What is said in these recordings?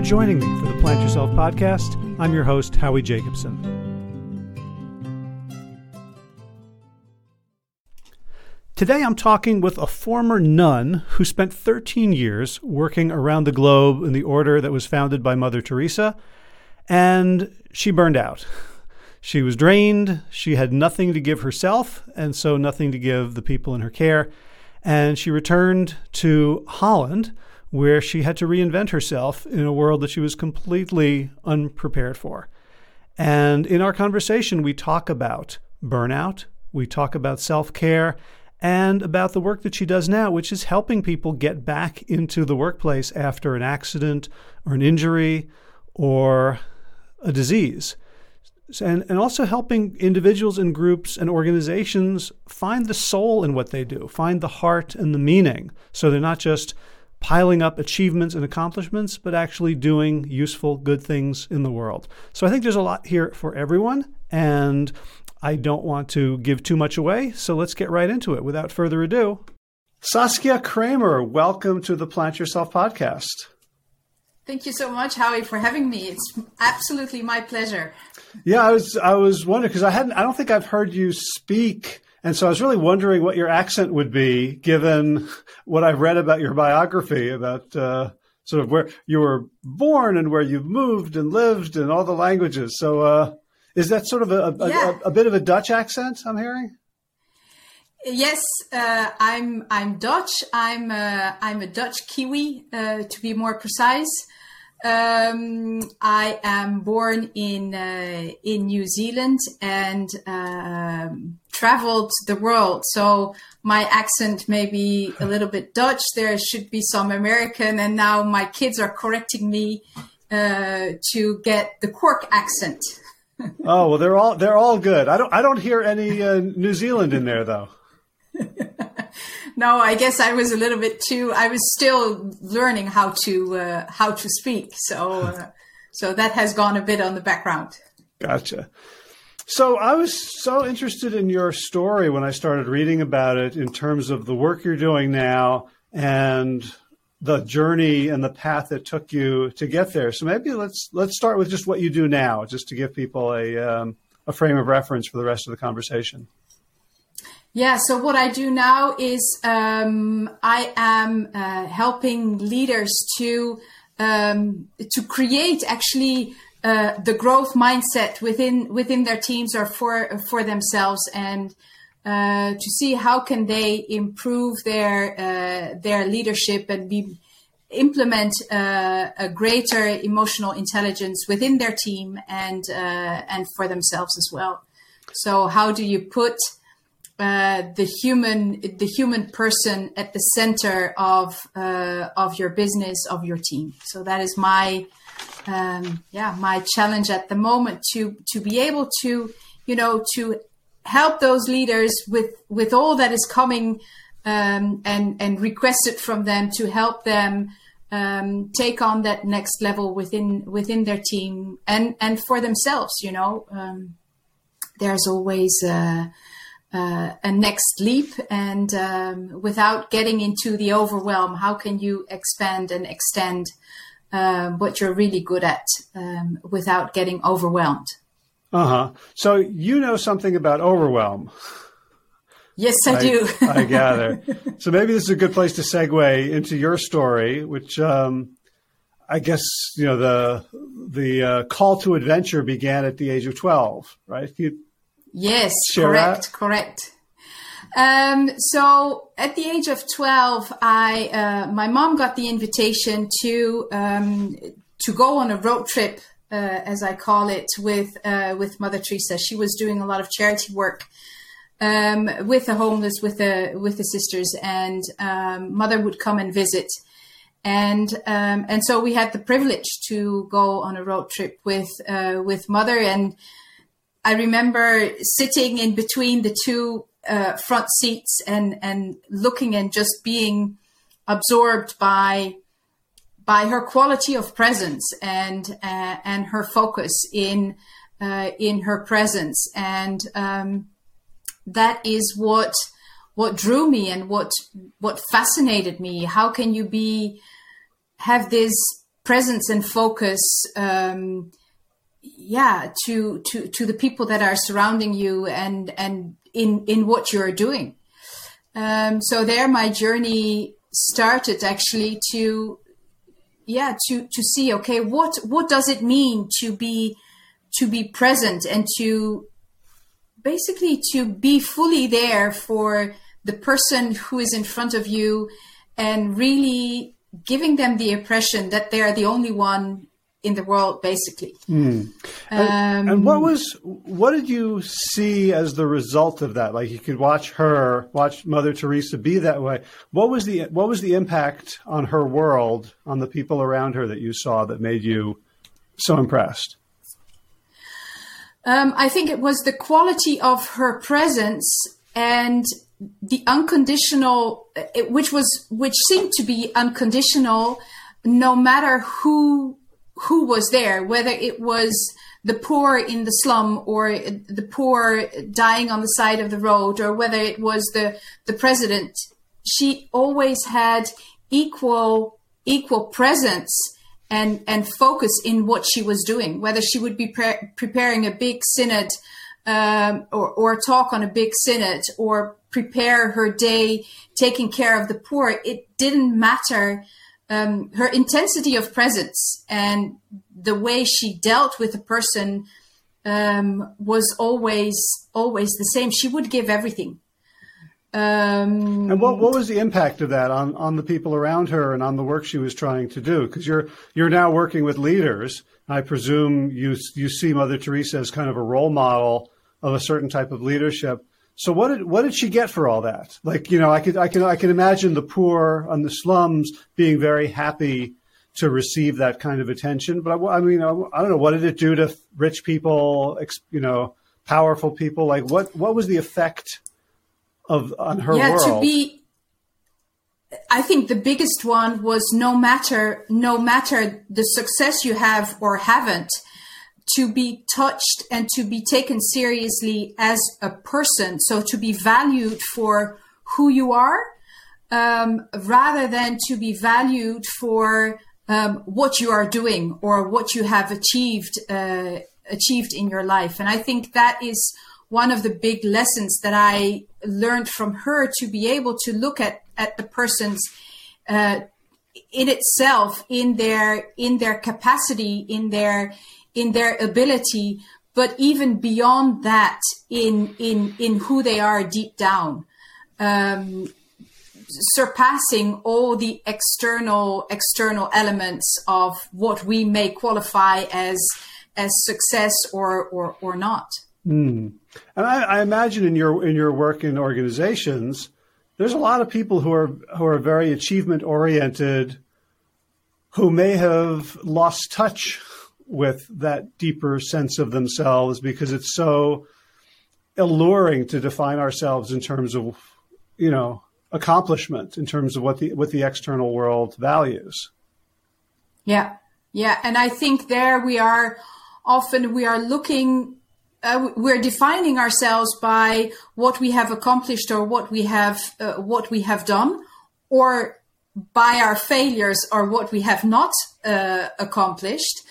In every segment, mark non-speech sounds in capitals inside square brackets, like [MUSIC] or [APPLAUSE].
for joining me for the Plant Yourself podcast. I'm your host, Howie Jacobson. Today I'm talking with a former nun who spent 13 years working around the globe in the order that was founded by Mother Teresa, and she burned out. She was drained, she had nothing to give herself, and so nothing to give the people in her care, and she returned to Holland where she had to reinvent herself in a world that she was completely unprepared for. And in our conversation, we talk about burnout, we talk about self care, and about the work that she does now, which is helping people get back into the workplace after an accident or an injury or a disease. And, and also helping individuals and groups and organizations find the soul in what they do, find the heart and the meaning. So they're not just piling up achievements and accomplishments, but actually doing useful, good things in the world. So I think there's a lot here for everyone, and I don't want to give too much away. So let's get right into it. Without further ado, Saskia Kramer, welcome to the Plant Yourself podcast. Thank you so much, Howie, for having me. It's absolutely my pleasure. Yeah, I was I was wondering because I hadn't I don't think I've heard you speak and so I was really wondering what your accent would be, given what I've read about your biography, about uh, sort of where you were born and where you've moved and lived and all the languages. So uh, is that sort of a, a, yeah. a, a, bit of a Dutch accent I'm hearing? Yes, uh, I'm I'm Dutch. I'm uh, I'm a Dutch Kiwi, uh, to be more precise. Um, I am born in uh, in New Zealand and um, traveled the world. So my accent may be a little bit Dutch. There should be some American, and now my kids are correcting me uh, to get the Cork accent. [LAUGHS] oh well, they're all they're all good. I don't I don't hear any uh, New Zealand in there though. [LAUGHS] no, I guess I was a little bit too. I was still learning how to uh, how to speak, so uh, so that has gone a bit on the background. Gotcha. So I was so interested in your story when I started reading about it in terms of the work you're doing now and the journey and the path it took you to get there. So maybe let's let's start with just what you do now, just to give people a um, a frame of reference for the rest of the conversation. Yeah, so what I do now is um, I am uh, helping leaders to um, to create actually uh, the growth mindset within within their teams or for for themselves, and uh, to see how can they improve their uh, their leadership and be implement uh, a greater emotional intelligence within their team and uh, and for themselves as well. So how do you put the human the human person at the center of of your business of your team. So that is my um, yeah my challenge at the moment to to be able to you know to help those leaders with with all that is coming um, and and requested from them to help them um, take on that next level within within their team and and for themselves. You know, um, there's always. Uh, uh, a next leap and um, without getting into the overwhelm how can you expand and extend uh, what you're really good at um, without getting overwhelmed uh-huh so you know something about overwhelm yes i, I do [LAUGHS] i gather [LAUGHS] so maybe this is a good place to segue into your story which um, I guess you know the the uh, call to adventure began at the age of twelve, right? You Yes, correct, that? correct. Um, so at the age of 12, I, uh, my mom got the invitation to, um, to go on a road trip, uh, as I call it, with, uh, with Mother Teresa. She was doing a lot of charity work, um, with the homeless, with the, with the sisters and, um, mother would come and visit. And, um, and so we had the privilege to go on a road trip with, uh, with mother and, I remember sitting in between the two uh, front seats and and looking and just being absorbed by by her quality of presence and uh, and her focus in uh, in her presence. And um, that is what what drew me and what what fascinated me. How can you be have this presence and focus um, yeah to to to the people that are surrounding you and and in in what you're doing. Um, so there my journey started actually to yeah to to see okay what what does it mean to be to be present and to basically to be fully there for the person who is in front of you and really giving them the impression that they are the only one in the world basically. Mm. and, um, and, what was what did you see as the result of that? Like you could watch her watch mother teresa be that way. What was the what was the impact on her world on the people around her that you saw that made you so impressed? Um, i think it was the quality of her presence and the unconditional which was which seemed to be unconditional no matter who who was there, whether it was the poor in the slum or the poor dying on the side of the road or whether it was the, the president. She always had equal, equal presence and, and focus in what she was doing, whether she would be pre- preparing a big synod um, or, or talk on a big synod or prepare her day taking care of the poor. It didn't matter um, her intensity of presence and the way she dealt with a person um, was always always the same. She would give everything. Um, and what what was the impact of that on on the people around her and on the work she was trying to do? Because you're you're now working with leaders. I presume you you see Mother Teresa as kind of a role model of a certain type of leadership. So what did what did she get for all that? Like you know, I could I can I can imagine the poor on the slums being very happy to receive that kind of attention. But I, I mean, I, I, don't know what did it do to rich people, you know, powerful people. Like what what was the effect of on her yeah, world? to be. I think the biggest one was no matter no matter the success you have or haven't, to be touched and to be taken seriously as a person. So to be valued for who you are, um, rather than to be valued for um, what you are doing or what you have achieved uh, achieved in your life. And I think that is one of the big lessons that I learned from her to be able to look at at the person's uh, in itself, in their in their capacity, in their in their ability, but even beyond that, in in in who they are deep down, um, surpassing all the external external elements of what we may qualify as as success or or or not. Mm. And I, I imagine in your in your work in organizations, there's a lot of people who are who are very achievement oriented, who may have lost touch with that deeper sense of themselves because it's so alluring to define ourselves in terms of you know accomplishment in terms of what the what the external world values. Yeah. Yeah. And i think there we are often we are looking uh, we're defining ourselves by what we have accomplished or what we have uh, what we have done or by our failures or what we have not uh, accomplished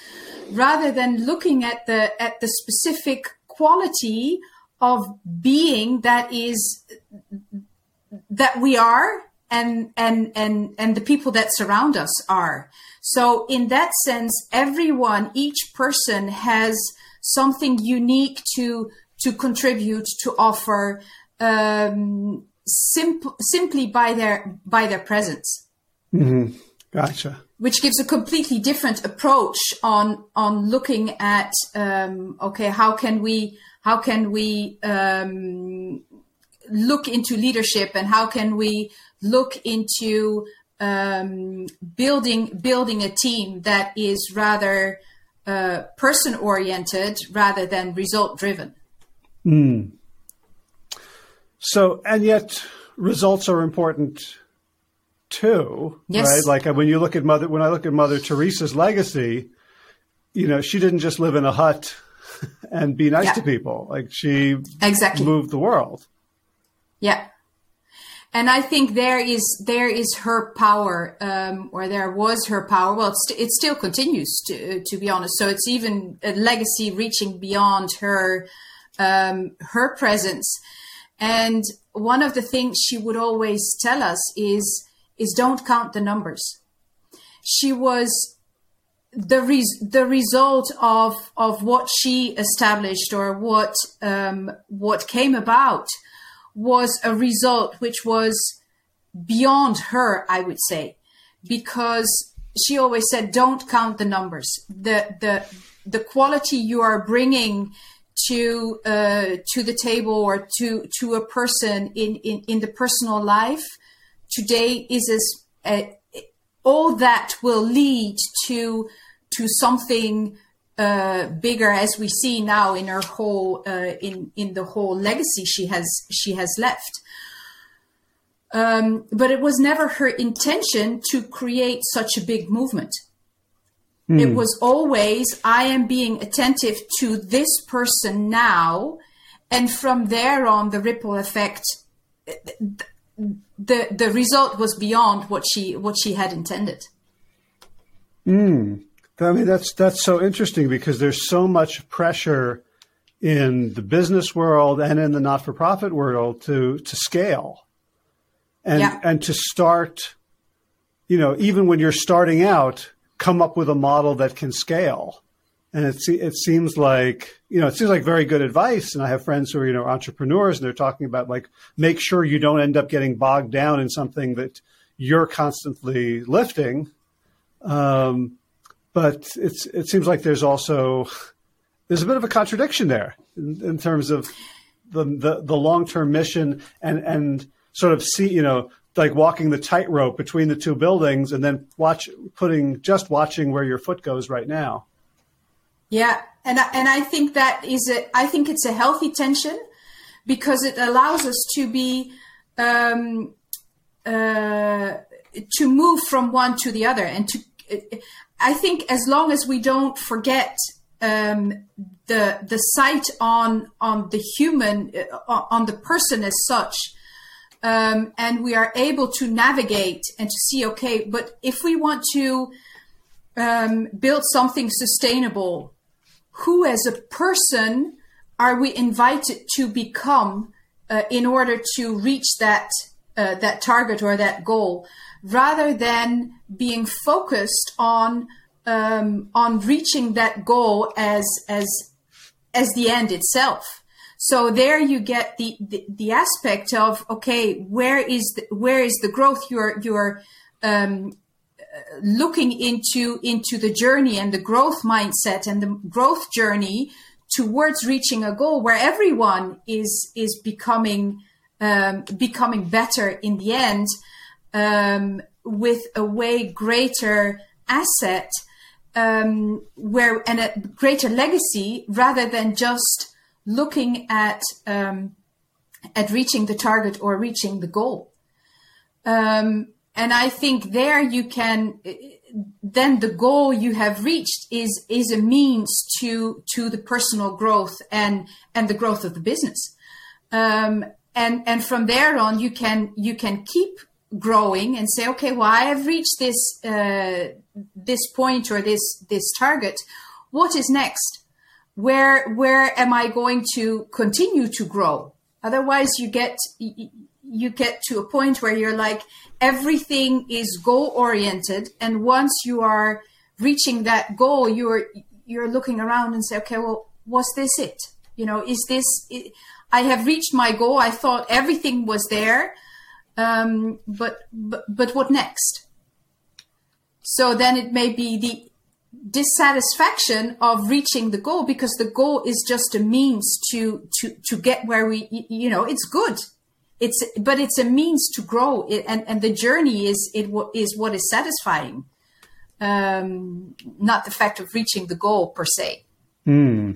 rather than looking at the at the specific quality of being that is that we are and and and and the people that surround us are. So in that sense everyone each person has something unique to to contribute to offer um, simp- simply by their by their presence. Mm-hmm. gotcha which gives a completely different approach on on looking at um, okay how can we how can we um, look into leadership and how can we look into um, building building a team that is rather uh, person oriented rather than result driven. Mm. So and yet results are important too, yes. right? Like uh, when you look at mother, when I look at Mother Teresa's legacy, you know, she didn't just live in a hut [LAUGHS] and be nice yeah. to people. Like she exactly moved the world. Yeah. and I think there is there is her power, um, or there was her power. Well, it still continues to to be honest. So it's even a legacy reaching beyond her um, her presence. And one of the things she would always tell us is is don't count the numbers. She was the res- the result of of what she established or what um, what came about was a result which was beyond her, I would say, because she always said, "Don't count the numbers. the the The quality you are bringing to uh, to the table or to to a person in in, in the personal life today is as uh, all that will lead to to something uh, bigger as we see now in her whole uh, in in the whole legacy she has she has left. Um, but it was never her intention to create such a big movement. Mm. It was always I am being attentive to this person now, and from there on the ripple effect. The the result was beyond what she what she had intended. Mm. I mean, that's that's so interesting because there's so much pressure in the business world and in the not-for-profit world to to scale, and yeah. and to start, you know, even when you're starting out, come up with a model that can scale. And it it seems like you know it seems like very good advice. And I have friends who are you know entrepreneurs, and they're talking about like make sure you don't end up getting bogged down in something that you're constantly lifting. Um, but it's it seems like there's also there's a bit of a contradiction there in, in terms of the the, the long term mission and and sort of see you know like walking the tightrope between the two buildings and then watch putting just watching where your foot goes right now. Yeah, and I, and I think that is a I think it's a healthy tension because it allows us to be um, uh, to move from one to the other and to I think as long as we don't forget um, the the sight on on the human uh, on the person as such, um, and we are able to navigate and to see okay, but if we want to um, build something sustainable, who as a person are we invited to become uh, in order to reach that uh, that target or that goal? rather than being focused on um, on reaching that goal as as as the end itself. So there you get the, the, the aspect of okay, where is the, where is the growth? You're you're um, looking into into the journey and the growth mindset and the growth journey towards reaching a goal where everyone is is becoming um, becoming better in the end um, with a way greater asset um, where and a greater legacy rather than just looking at um, at reaching the target or reaching the goal. Um, and I think there you can then the goal you have reached is is a means to to the personal growth and and the growth of the business. Um, and and from there on you can you can keep growing and say, okay, well, I have reached this uh, this point or this this target. What is next? Where where am I going to continue to grow? Otherwise, you get you get to a point where you're like everything is goal oriented, and once you are reaching that goal, you're you're looking around and say, okay, well, was this it? You know, is this? I have reached my goal. I thought everything was there um, but, but but what next? So then it may be the dissatisfaction of reaching the goal because the goal is just a means to to to get where we you know it's good it's but it's a means to grow it, and and the journey is it is what is satisfying um not the fact of reaching the goal per se Hmm.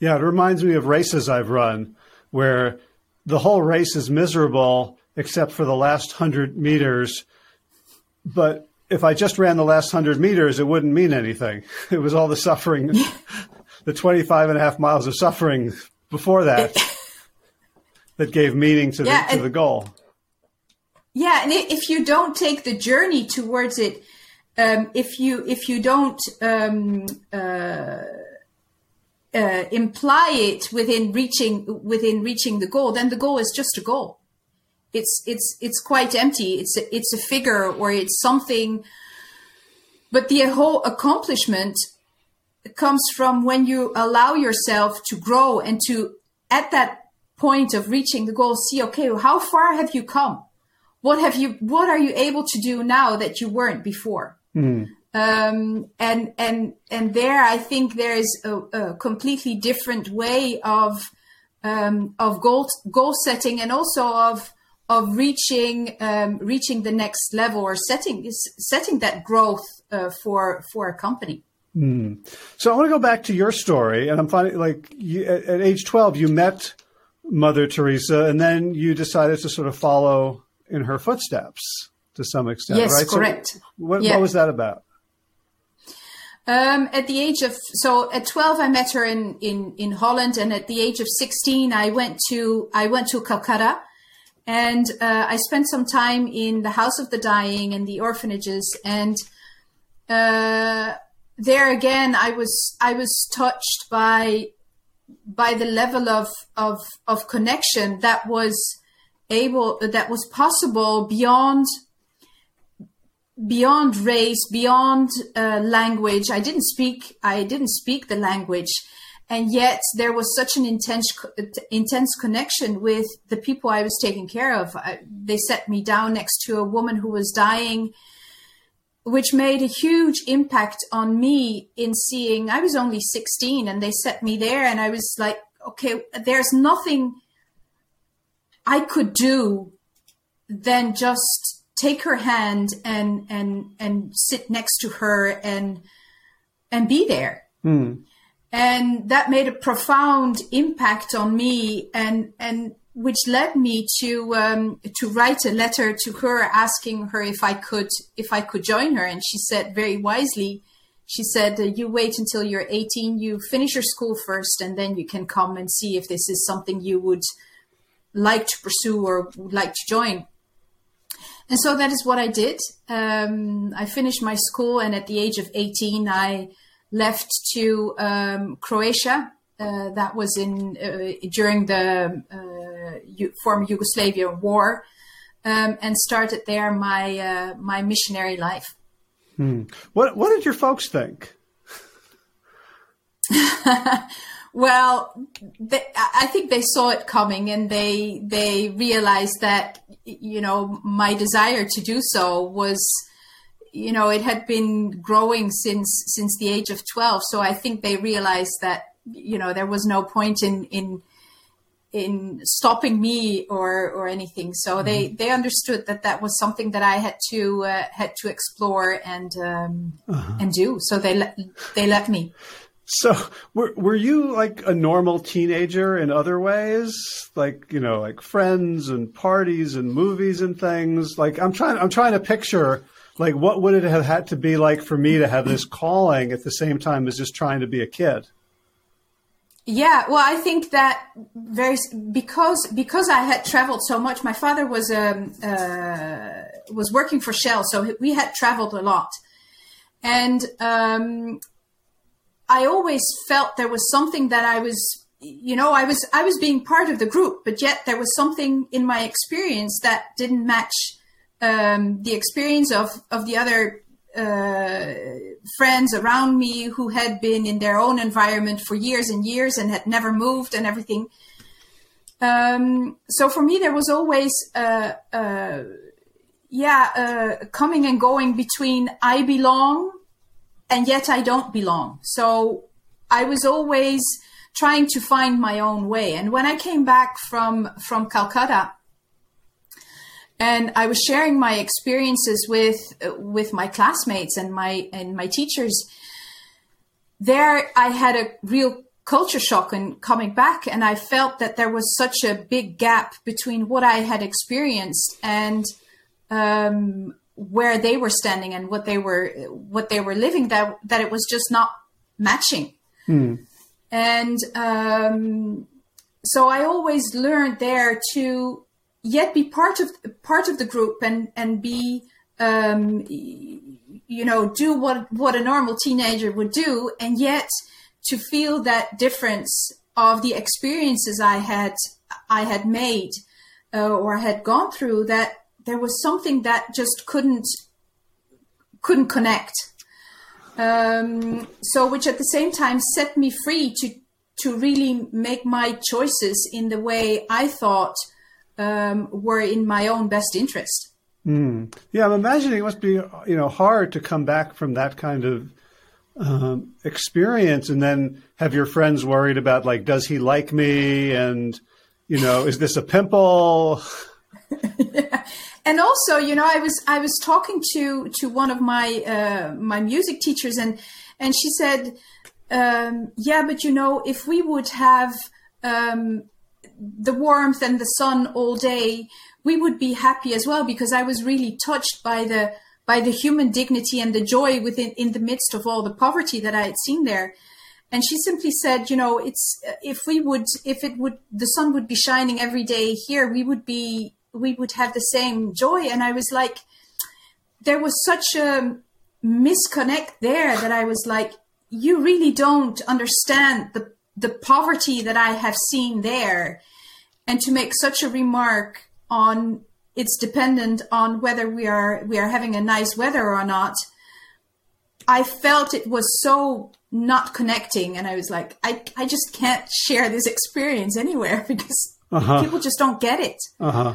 yeah it reminds me of races i've run where the whole race is miserable except for the last 100 meters. But if I just ran the last 100 meters, it wouldn't mean anything. [LAUGHS] It was all the suffering, [LAUGHS] the 25 and a half miles of suffering before that [LAUGHS] that gave meaning to, yeah, the, to the goal. yeah, and if you don't take the journey towards it, um, if you if you don't um, uh, uh, imply it within reaching within reaching the goal, then the goal is just a goal. It's it's it's quite empty. It's a, it's a figure or it's something. But the whole accomplishment comes from when you allow yourself to grow and to at that point of reaching the goal see okay how far have you come what have you what are you able to do now that you weren't before mm. um, and and and there i think there is a, a completely different way of um, of goal goal setting and also of of reaching um, reaching the next level or setting setting that growth uh, for for a company. Mm. So I want to go back to your story, and I'm finding like you, at, at, age 12 you met Mother Teresa, and then you decided to sort of follow in her footsteps to some extent. Yes, right? correct. So what, yeah. what was that about? Um, at the age of so at 12 I met her in, in in Holland and at the age of 16 I went to I went to Calcutta and uh, I spent some time in the House of the Dying and the orphanages. And uh, there again, I was I was touched by by the level of of of connection that was able that was possible beyond beyond race beyond uh, language i didn't speak i didn't speak the language and yet there was such an intense intense connection with the people I was taking care of. I, they set me down next to a woman who was dying, which made a huge impact on me in seeing. I was only 16, and they set me there, and I was like, okay, there's nothing I could do than just take her hand and and and sit next to her and and be there. Mm and that made a profound impact on me and and which led me to um, to write a letter to her asking her if I could if I could join her. And she said very wisely she said you wait until you're 18 you finish your school first and then you can come and see if this is something you would like to pursue or would like to join. And so that is what I did. Um, I finished my school and at the age of 18 I left to um, Croatia. Uh, that was in uh, during the uh, former Yugoslavia war, um, and started there my uh, my missionary life. Hmm. What What did your folks think? [LAUGHS] well, they, I think they saw it coming, and they they realized that you know my desire to do so was you know, it had been growing since since the age of 12. So I think they realized that, you know, there was no point in in in stopping me or or anything. So mm-hmm. they they understood that that was something that I had to uh, had to explore and um, uh-huh. and do. So they let they let me. So were were you like a normal teenager in other ways? Like, you know, like friends and parties and movies and things? Like I'm trying I'm trying to picture like what would it have had to be like for me to have this calling at the same time as just trying to be a kid yeah well i think that very because because i had traveled so much my father was um uh, was working for shell so we had traveled a lot. And um i always felt there was something that i was you know i was i was being part of the group but yet there was something in my experience that didn't match um, the experience of of the other uh, friends around me who had been in their own environment for years and years and had never moved and everything. Um, so for me, there was always, uh, uh, yeah, uh, coming and going between I belong and yet I don't belong. So I was always trying to find my own way. And when I came back from from Calcutta, and I was sharing my experiences with with my classmates and my and my teachers. There, I had a real culture shock in coming back, and I felt that there was such a big gap between what I had experienced and um, where they were standing and what they were what they were living. That that it was just not matching. Hmm. And um, so I always learned there to yet be part of part of the group and and be um, you know do what what a normal teenager would do and yet to feel that difference of the experiences i had i had made uh, or had gone through that there was something that just couldn't couldn't connect. Um, so which at the same time set me free to to really make my choices in the way i thought um, were in my own best interest Mm. Yeah, I'm imagining it must be you know hard to come back from that kind of um, experience and then have your friends worried about like, does he like me? And you know, is this a pimple? yeah. [LAUGHS] And also, you know, I was I was talking to to one of my uh, my music teachers, and and she said, um, yeah, but you know, if we would have um, the warmth and the sun all day, we would be happy as well because I was really touched by the by the human dignity and the joy within in the midst of all the poverty that I had seen there. And she simply said, you know, it's if we would if it would the sun would be shining every day here, we would be we would have the same joy. And I was like, there was such a misconnect there that I was like, you really don't understand the the poverty that I have seen there. And to make such a remark on it's dependent on whether we are we are having a nice weather or not i felt it was so not connecting and i was like i, I just can't share this experience anywhere [LAUGHS] because uh-huh. people just don't get it uh-huh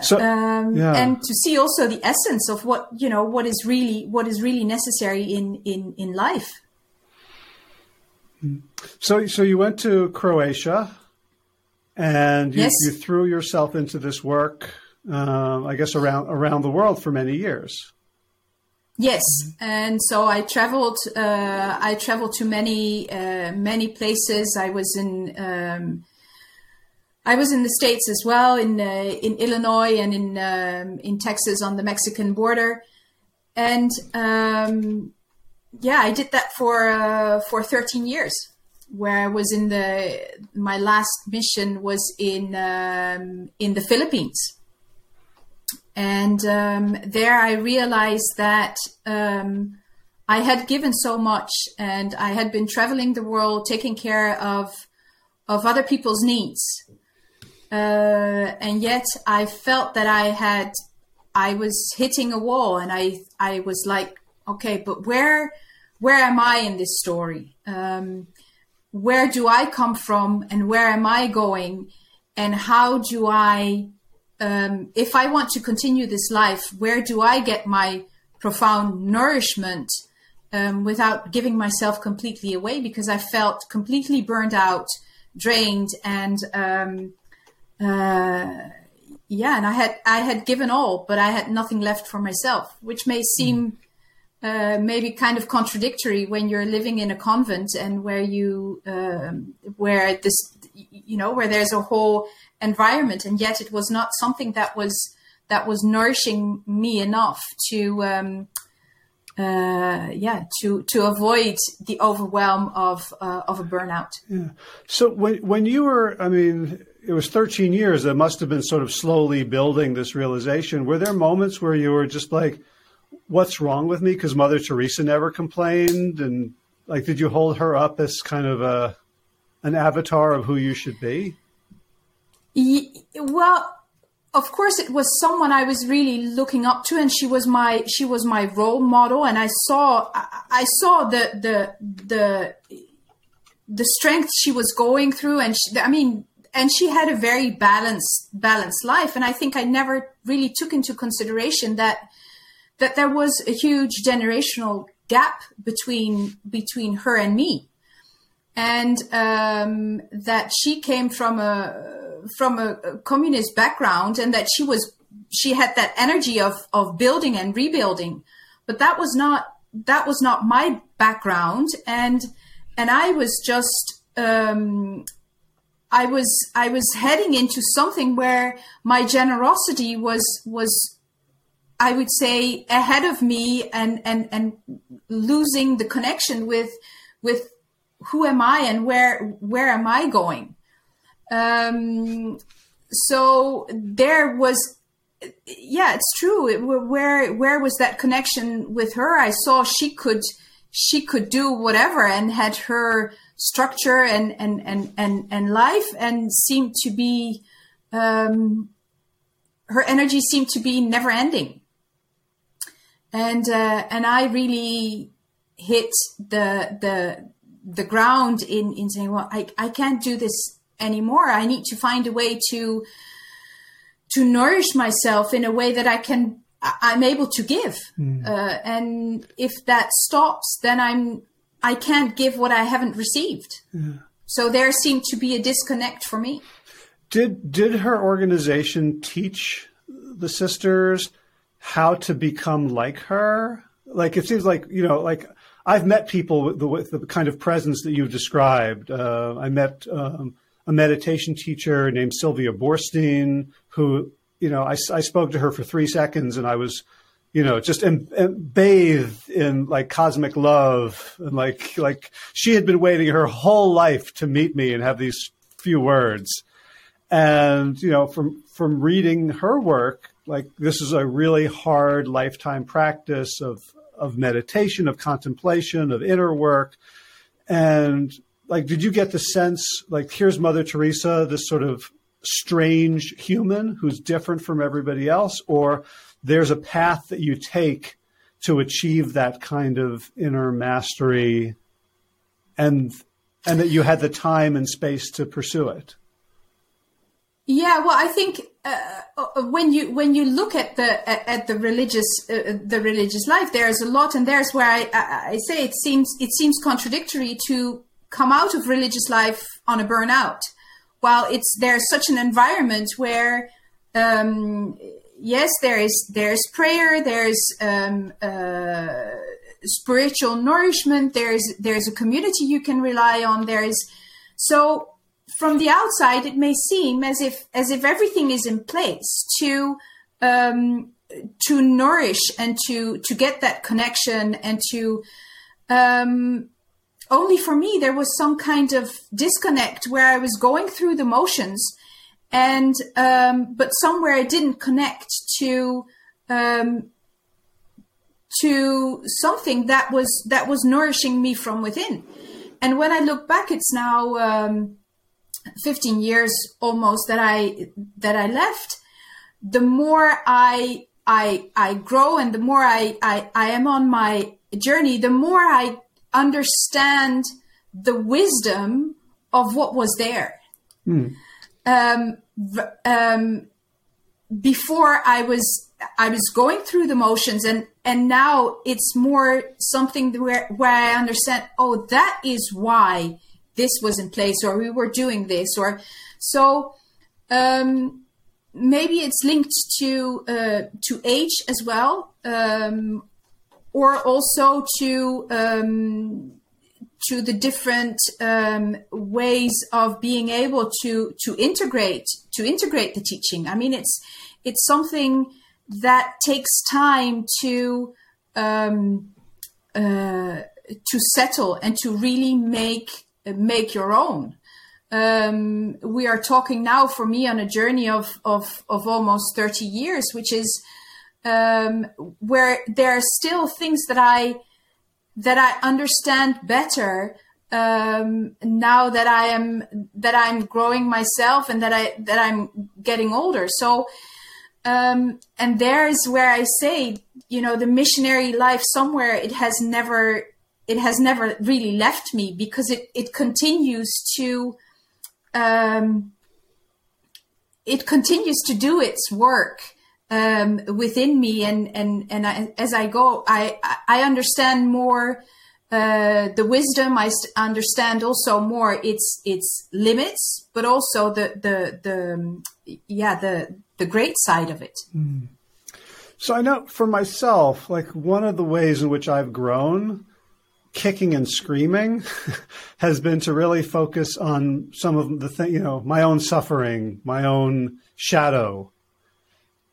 so um, yeah. and to see also the essence of what you know what is really what is really necessary in in in life so so you went to croatia and you, yes. you threw yourself into this work, uh, I guess around around the world for many years. Yes, and so I traveled. Uh, I traveled to many uh, many places. I was in. Um, I was in the states as well, in uh, in Illinois and in um, in Texas on the Mexican border, and um, yeah, I did that for uh, for thirteen years where I was in the my last mission was in um, in the Philippines, and um, there I realized that um, I had given so much, and I had been traveling the world, taking care of of other people's needs, uh, and yet I felt that I had I was hitting a wall, and I I was like, okay, but where where am I in this story? Um, where do I come from and where am I going? And how do I, um, if I want to continue this life, where do I get my profound nourishment um, without giving myself completely away? Because I felt completely burned out, drained, and um, uh, yeah, and I had I had given all, but I had nothing left for myself, which may seem mm. Uh, maybe kind of contradictory when you're living in a convent and where you um, where this you know where there's a whole environment and yet it was not something that was that was nourishing me enough to um, uh, yeah to to avoid the overwhelm of uh, of a burnout. Yeah. So when when you were i mean it was 13 years that must have been sort of slowly building this realization. Were there moments where you were just like what's wrong with me because Mother Teresa never complained, and like, did you hold her up as kind of a an avatar of who you should be? well, of course, it was someone I was really looking up to, and she was my she was my role model, and I saw I saw the the the the strength she was going through, and she, I mean, and she had a very balanced balanced life, and I think I never really took into consideration that that there was a huge generational gap between between her and me, and um, that she came from a from a, communist background, and that she was she had that energy of of building and rebuilding, but that was not that was not my background, and and I was just um, I was I was heading into something where my generosity was was I would say ahead of me and and and losing the connection with with who am I and where where am I going? Um, so there was yeah it's true. It, where where was that connection with her? I saw she could she could do whatever and had her structure and and and and, and life and seemed to be um, her energy seemed to be never ending and uh, and i really hit the the the ground in in saying well i i can't do this anymore i need to find a way to to nourish myself in a way that I can I'm able to give. Mm. Uh, and if that stops, then I'm I can't give what I haven't received. Yeah. So there seemed to be a disconnect for me. Did did her organization teach the sisters how to become like her? Like it seems like you know, like I've met people with the, with the kind of presence that you've described. Uh, I met um, a meditation teacher named Sylvia Boorstein, who, you know, I, I spoke to her for three seconds and I was, you know, just em, bathed in like cosmic love. And like, like she had been waiting her whole life to meet me and have these few words. And, you know, from, from reading her work, like this is a really hard lifetime practice of, of meditation, of contemplation, of inner work. And like did you get the sense like here's mother teresa this sort of strange human who's different from everybody else or there's a path that you take to achieve that kind of inner mastery and and that you had the time and space to pursue it yeah well i think uh, uh when you when you look at the at the religious uh, the religious life there's a lot and there's where I, I, I say it seems it seems contradictory to come out of religious life on a burnout. While it's there's such an environment where um, yes, there is there's prayer, there's um, uh, spiritual nourishment, there's there's a community you can rely on. There is so from the outside it may seem as if as if everything is in place to um, to nourish and to to get that connection and to um, only for me there was some kind of disconnect where I was going through the motions and um, but somewhere I didn't connect to um, to something that was that was nourishing me from within. And when I look back, it's now um, 15 years almost that I that I left. The more I I I grow and the more I I, I am on my journey, the more I understand the wisdom of what was there. Mm. Um, um, before I was I was going through the motions and and now it's more something where where I understand oh that is why this was in place or we were doing this or so um, maybe it's linked to uh, to age as well um, or also to um, to the different um, ways of being able to to integrate to integrate the teaching. I mean, it's it's something that takes time to um, uh, to settle and to really make make your own. Um, we are talking now for me on a journey of, of, of almost 30 years, which is um, where there are still things that I that I understand better um, now that I am that I'm growing myself and that I that I'm getting older. So, um, and there's where I say, you know, the missionary life somewhere it has never it has never really left me because it it continues to um, it continues to do its work um, within me, and and and I, as I go, I I understand more uh, the wisdom. I understand also more its its limits, but also the the the yeah the the great side of it. Mm. So I know for myself, like one of the ways in which I've grown kicking and screaming [LAUGHS] has been to really focus on some of the thing, you know, my own suffering, my own shadow,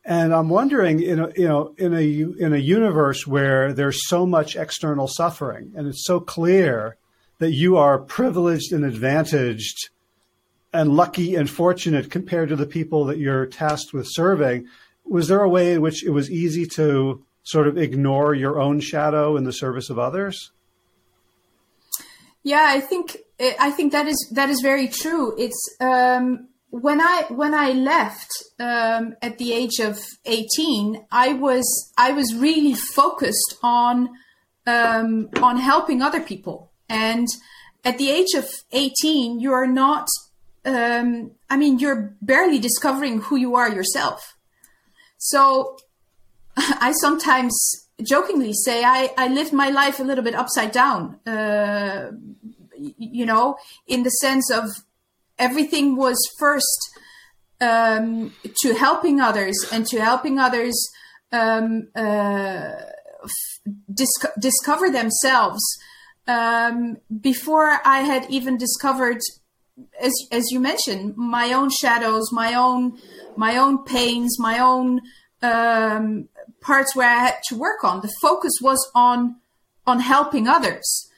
and I'm wondering, in a, you know, in a in a universe where there's so much external suffering, and it's so clear that you are privileged and advantaged and lucky and fortunate compared to the people that you're tasked with serving. Was there a way in which it was easy to sort of ignore your own shadow in the service of others? Yeah, I think I think that is that is very true. It's um, when I when I left um, at the age of eighteen, I was I was really focused on um, on helping other people. And at the age of eighteen, you are not. Um, I mean, you're barely discovering who you are yourself. So [LAUGHS] I sometimes jokingly say I, I lived my life a little bit upside down. Uh, you know, in the sense of everything was first um, to helping others and to helping others um, uh, dis- discover themselves um, before I had even discovered, as as you mentioned, my own shadows, my own my own pains, my own um, parts where I had to work on. The focus was on on helping others.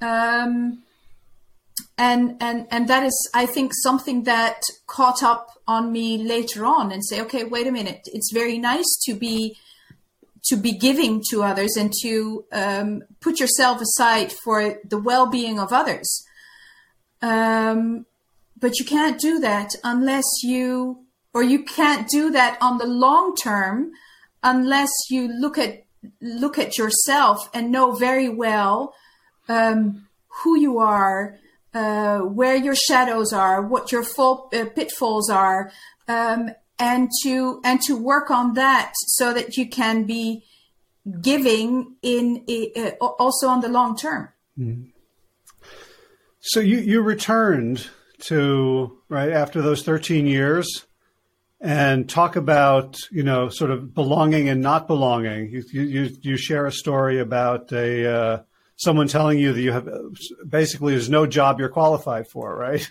Um, and and and that is i think something that caught up on me later on and say okay wait a minute it's very nice to be to be giving to others and to um, put yourself aside for the well-being of others um, but you can't do that unless you or you can't do that on the long term unless you look at look at yourself and know very well um, who you are uh, where your shadows are, what your full, uh, pitfalls are, um, and to and to work on that so that you can be giving in uh, also on the long term. Mm. So you you returned to right after those thirteen years, and talk about you know sort of belonging and not belonging. You you you share a story about a uh, someone telling you that you have basically there's no job you're qualified for, right?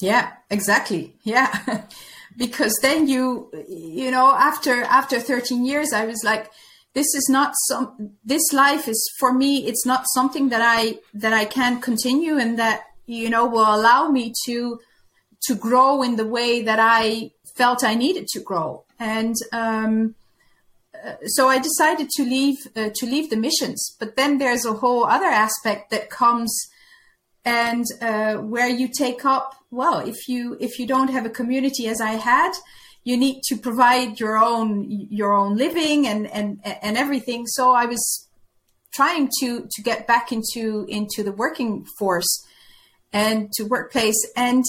Yeah, exactly. Yeah. [LAUGHS] because then you you know after after 13 years I was like this is not some this life is for me it's not something that I that I can continue and that you know will allow me to to grow in the way that I felt I needed to grow. And um so I decided to leave uh, to leave the missions. But then there's a whole other aspect that comes, and uh, where you take up. Well, if you if you don't have a community as I had, you need to provide your own your own living and and and everything. So I was trying to to get back into into the working force and to workplace and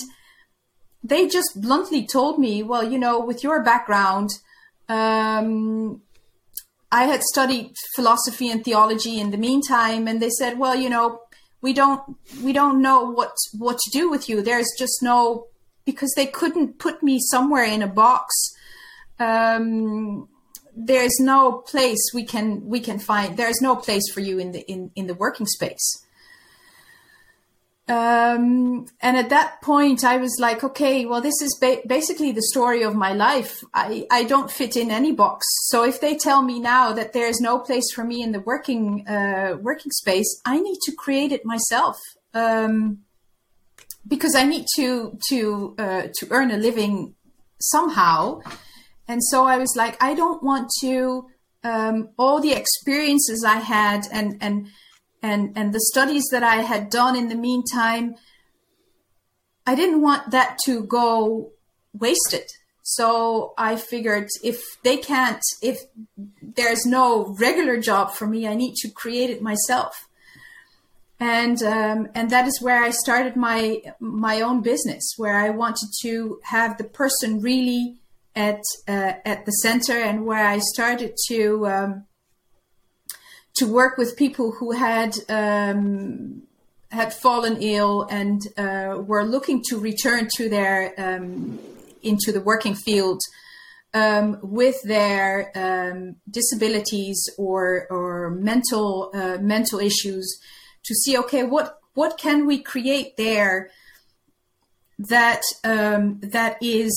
they just bluntly told me well you know with your background um, I had studied philosophy and theology in the meantime, and they said, "Well, you know, we don't we don't know what what to do with you. There's just no because they couldn't put me somewhere in a box. Um, there's no place we can we can find. There's no place for you in the in in the working space." Um, and at that point, I was like, okay, well, this is ba- basically the story of my life. I, I don't fit in any box. So if they tell me now that there's no place for me in the working, uh, working space, I need to create it myself. Um, because I need to, to, uh, to earn a living somehow. And so I was like, I don't want to, um, all the experiences I had and, and, and and the studies that I had done in the meantime, I didn't want that to go wasted. So I figured if they can't, if there's no regular job for me, I need to create it myself. And um, and that is where I started my my own business, where I wanted to have the person really at uh, at the center, and where I started to um, to work with people who had um, had fallen ill and uh, were looking to return to their um, into the working field um, with their um, disabilities or or mental uh, mental issues to see okay what what can we create there that um, that is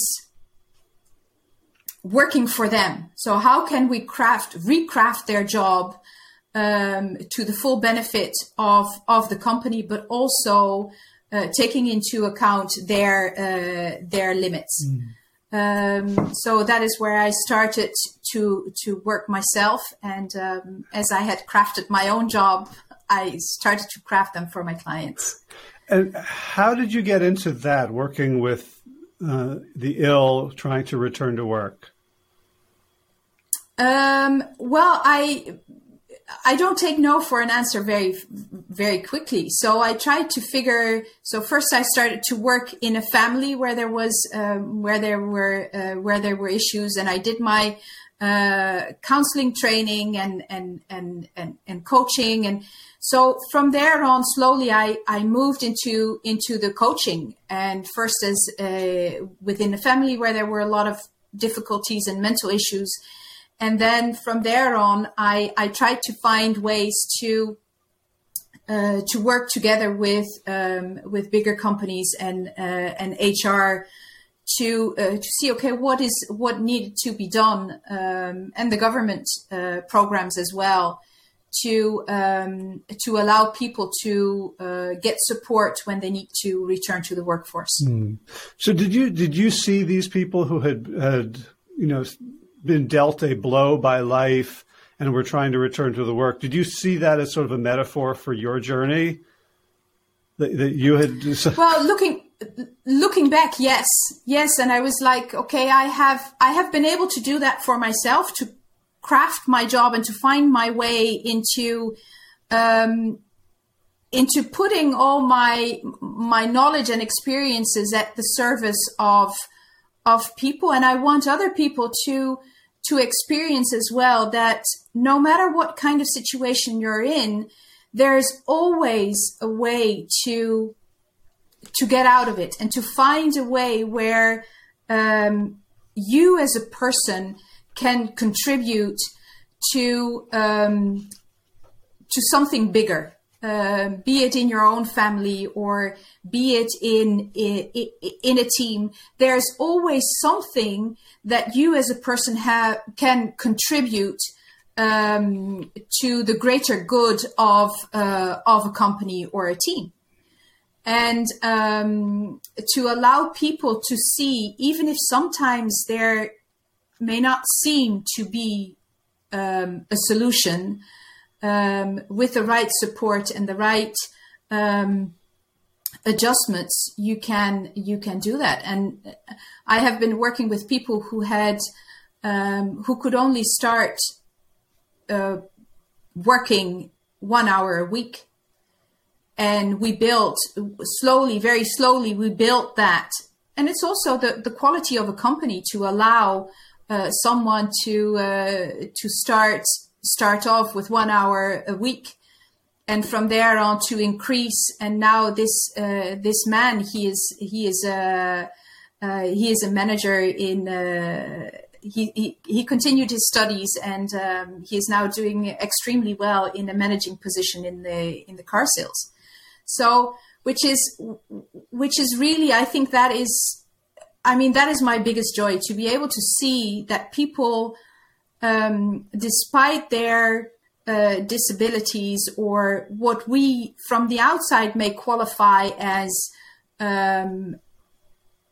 working for them? So how can we craft recraft their job um, to the full benefit of of the company, but also uh, taking into account their uh, their limits. Mm. Um, so that is where I started to to work myself, and um, as I had crafted my own job, I started to craft them for my clients. And how did you get into that, working with uh, the ill, trying to return to work? Um, well, I I don't take no for an answer very very quickly. So I tried to figure. So first, I started to work in a family where there was um, where there were uh, where there were issues, and I did my uh, counseling training and and and and, and coaching and so from there on slowly i i moved into into the coaching and first as uh, within the family where there were a lot of difficulties and mental issues and then from there on i i tried to find ways to uh, to work together with um, with bigger companies and uh, and HR to uh, to see okay what is what needed to be done um, and the government uh, programs as well to um, to allow people to uh, get support when they need to return to the workforce. Mm. So did you did you see these people who had had you know been dealt a blow by life and we're trying to return to the work? Did you see that as sort of a metaphor for your journey that, that you had? Well, looking looking back, yes, yes, and I was like, okay, I have I have been able to do that for myself to craft my job and to find my way into um, into putting all my my knowledge and experiences at the service of of people and I want other people to to experience as well that no matter what kind of situation you're in there's always a way to to get out of it and to find a way where um, you as a person can contribute to um, to something bigger, uh, be it in your own family or be it in, in in a team. There's always something that you as a person have can contribute um, to the greater good of uh, of a company or a team and um, to allow people to see, even if sometimes there may not seem to be um, a solution, um, with the right support and the right um, adjustments, you can you can do that. And I have been working with people who had um, who could only start uh, working one hour a week and we built slowly, very slowly, we built that. And it's also the, the quality of a company to allow uh, someone to uh, to start start off with one hour a week, and from there on to increase. And now this uh, this man, he is he is a uh, he is a manager in. Uh, he, he, he continued his studies and um, he is now doing extremely well in a managing position in the in the car sales. So, which is, which is really, I think that is, I mean, that is my biggest joy to be able to see that people, um, despite their uh, disabilities or what we from the outside may qualify as um,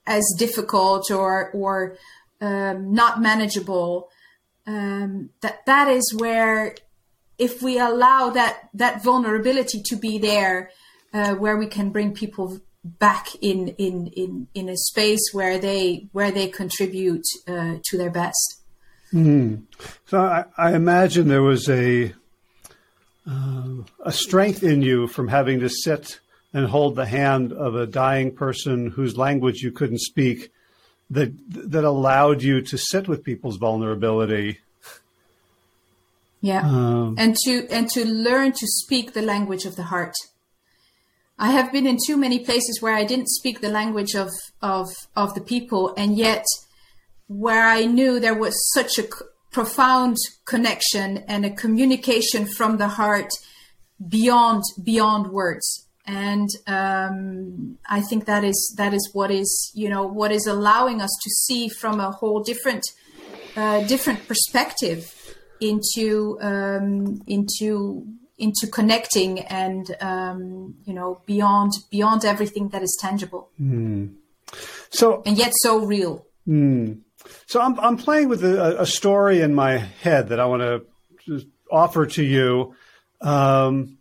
as difficult or or um, not manageable, um, that that is where if we allow that that vulnerability to be there uh, where we can bring people back in in in in a space where they where they contribute uh, to their best. Mm. So I, I, imagine there was a uh, a strength in you from having to sit and hold the hand of a dying person whose language you couldn't speak that that allowed you to sit with people's vulnerability. Yeah. Um, and to and to learn to speak the language of the heart. I have been in too many places where I didn't speak the language of of of the people, and yet where I knew there was such a c- profound connection and a communication from the heart beyond beyond words. And um, I think that is that is what is you know what is allowing us to see from a whole different uh, different perspective into um, into into connecting and um, you know beyond beyond everything that is tangible. Mm. So and yet so real. Mm. So I'm I'm playing with a, a, story in my head that I want to offer to you, um,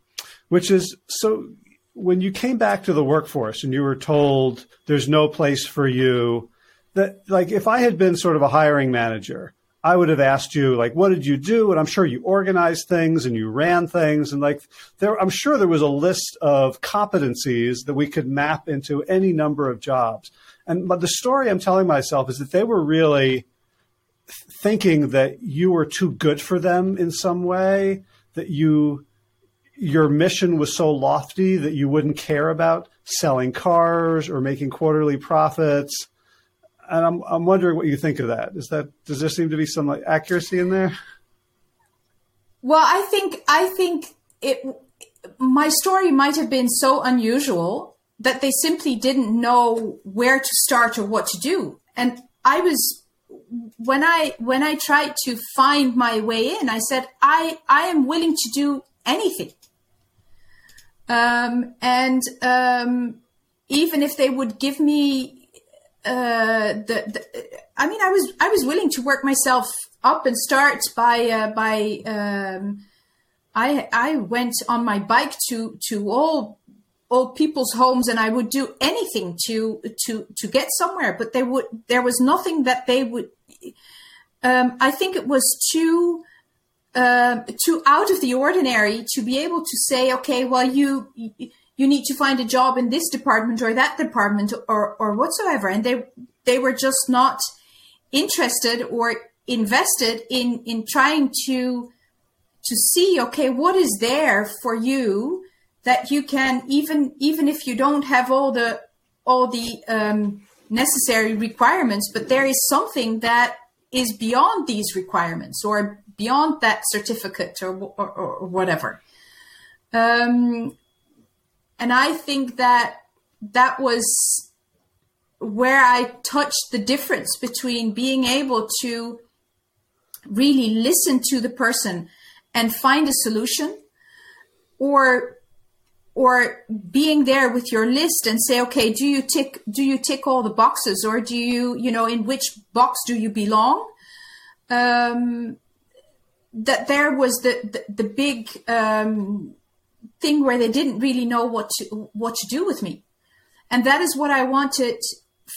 which is so when you came back to the workforce and you were told there's no place for you, that like if I had been sort of a hiring manager I would have asked you, like, what did you do? And I'm sure you organized things and you ran things. And like, there, I'm sure there was a list of competencies that we could map into any number of jobs. And but the story I'm telling myself is that they were really thinking that you were too good for them in some way, that you, your mission was so lofty that you wouldn't care about selling cars or making quarterly profits and I'm I'm wondering what you think of that. Is that does there seem to be some like accuracy in there? Well, I think I think it. My story might have been so unusual that they simply didn't know where to start or what to do, and I was when I when I tried to find my way in. I said I I am willing to do anything, um, and um, even if they would give me uh, the, the, I mean, I was I was willing to work myself up and start by uh, by um, I I went on my bike to to all old people's homes and I would do anything to to to get somewhere, but they would there was nothing that they would. Um, I think it was too. Uh, too out of the ordinary to be able to say, okay, well, you you need to find a job in this department or that department or, or whatsoever. And they, they were just not interested or invested in, in trying to, to see, okay, what is there for you that you can, even, even if you don't have all the, all the, um, necessary requirements, but there is something that is beyond these requirements or beyond that certificate or, or, or whatever. Um, and I think that that was where I touched the difference between being able to really listen to the person and find a solution or or being there with your list and say okay do you tick do you tick all the boxes or do you you know in which box do you belong? Um, that there was the the, the big um, thing where they didn't really know what to what to do with me. And that is what i wanted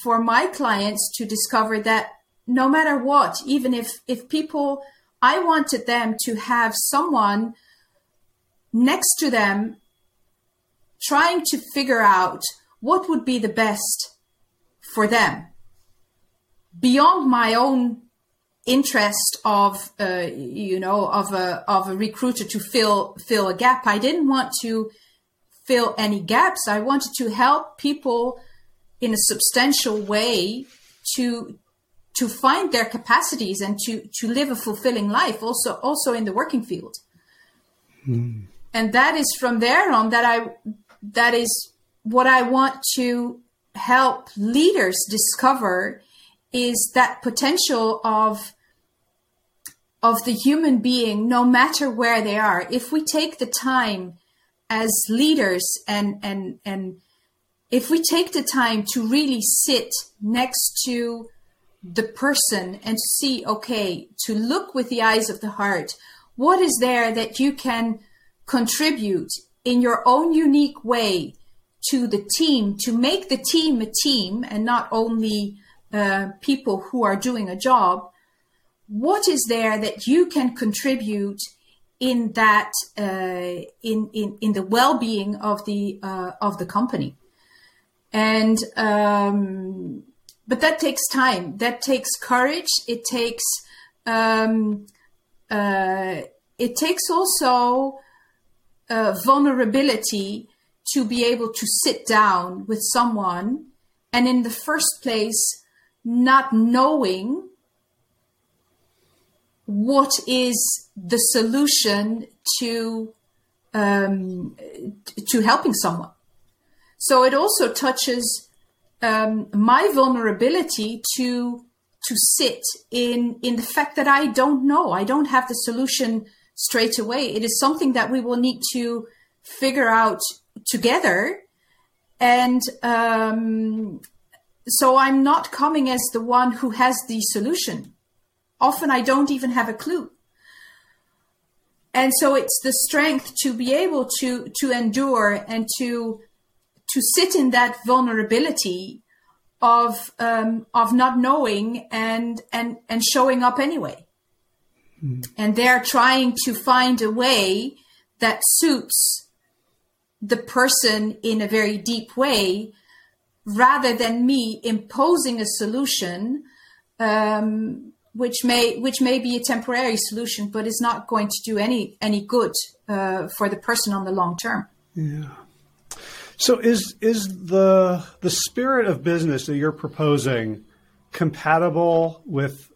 for my clients to discover that no matter what even if if people i wanted them to have someone next to them trying to figure out what would be the best for them beyond my own interest of uh, you know of a of a recruiter to fill fill a gap. I didn't want to fill any gaps. I wanted to help people in a substantial way to to find their capacities and to to live a fulfilling life also also in the working field. Hmm. And that is from there on that I that is what I want to help leaders discover is that potential of of the human being no matter where they are. If we take the time as leaders and and and if we take the time to really sit next to the person and see okay to look with the eyes of the heart what is there that you can contribute in your own unique way to the team to make the team a team and not only uh, people who are doing a job, what is there that you can contribute in that uh, in, in in the well-being of the uh, of the company? And um, but that takes time. That takes courage. It takes um, uh, it takes also vulnerability to be able to sit down with someone and in the first place not knowing what is the solution to um, to helping someone. So it also touches um, my vulnerability to to sit in in the fact that I don't know. I don't have the solution straight away. It is something that we will need to figure out together. And um, so I'm not coming as the one who has the solution. Often I don't even have a clue. And so it's the strength to be able to to endure and to to sit in that vulnerability of um, of not knowing and and and showing up anyway. And they're trying to find a way that suits the person in a very deep way rather than me imposing a solution um, which may which may be a temporary solution but is not going to do any any good uh, for the person on the long term. Yeah. So is is the the spirit of business that you're proposing compatible with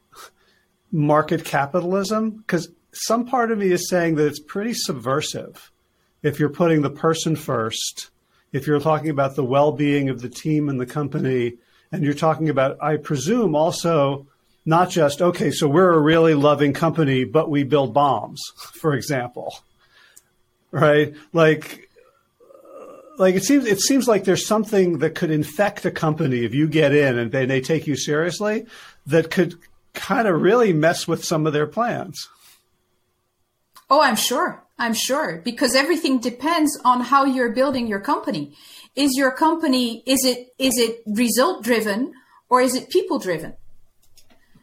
market capitalism because some part of me is saying that it's pretty subversive if you're putting the person first if you're talking about the well being of the team and the company, and you're talking about, I presume, also not just, okay, so we're a really loving company, but we build bombs, [LAUGHS] for example. Right? Like, like it seems it seems like there's something that could infect a company if you get in and they, they take you seriously that could kind of really mess with some of their plans. Oh, I'm sure. I'm sure because everything depends on how you're building your company. Is your company is it is it result driven or is it people driven?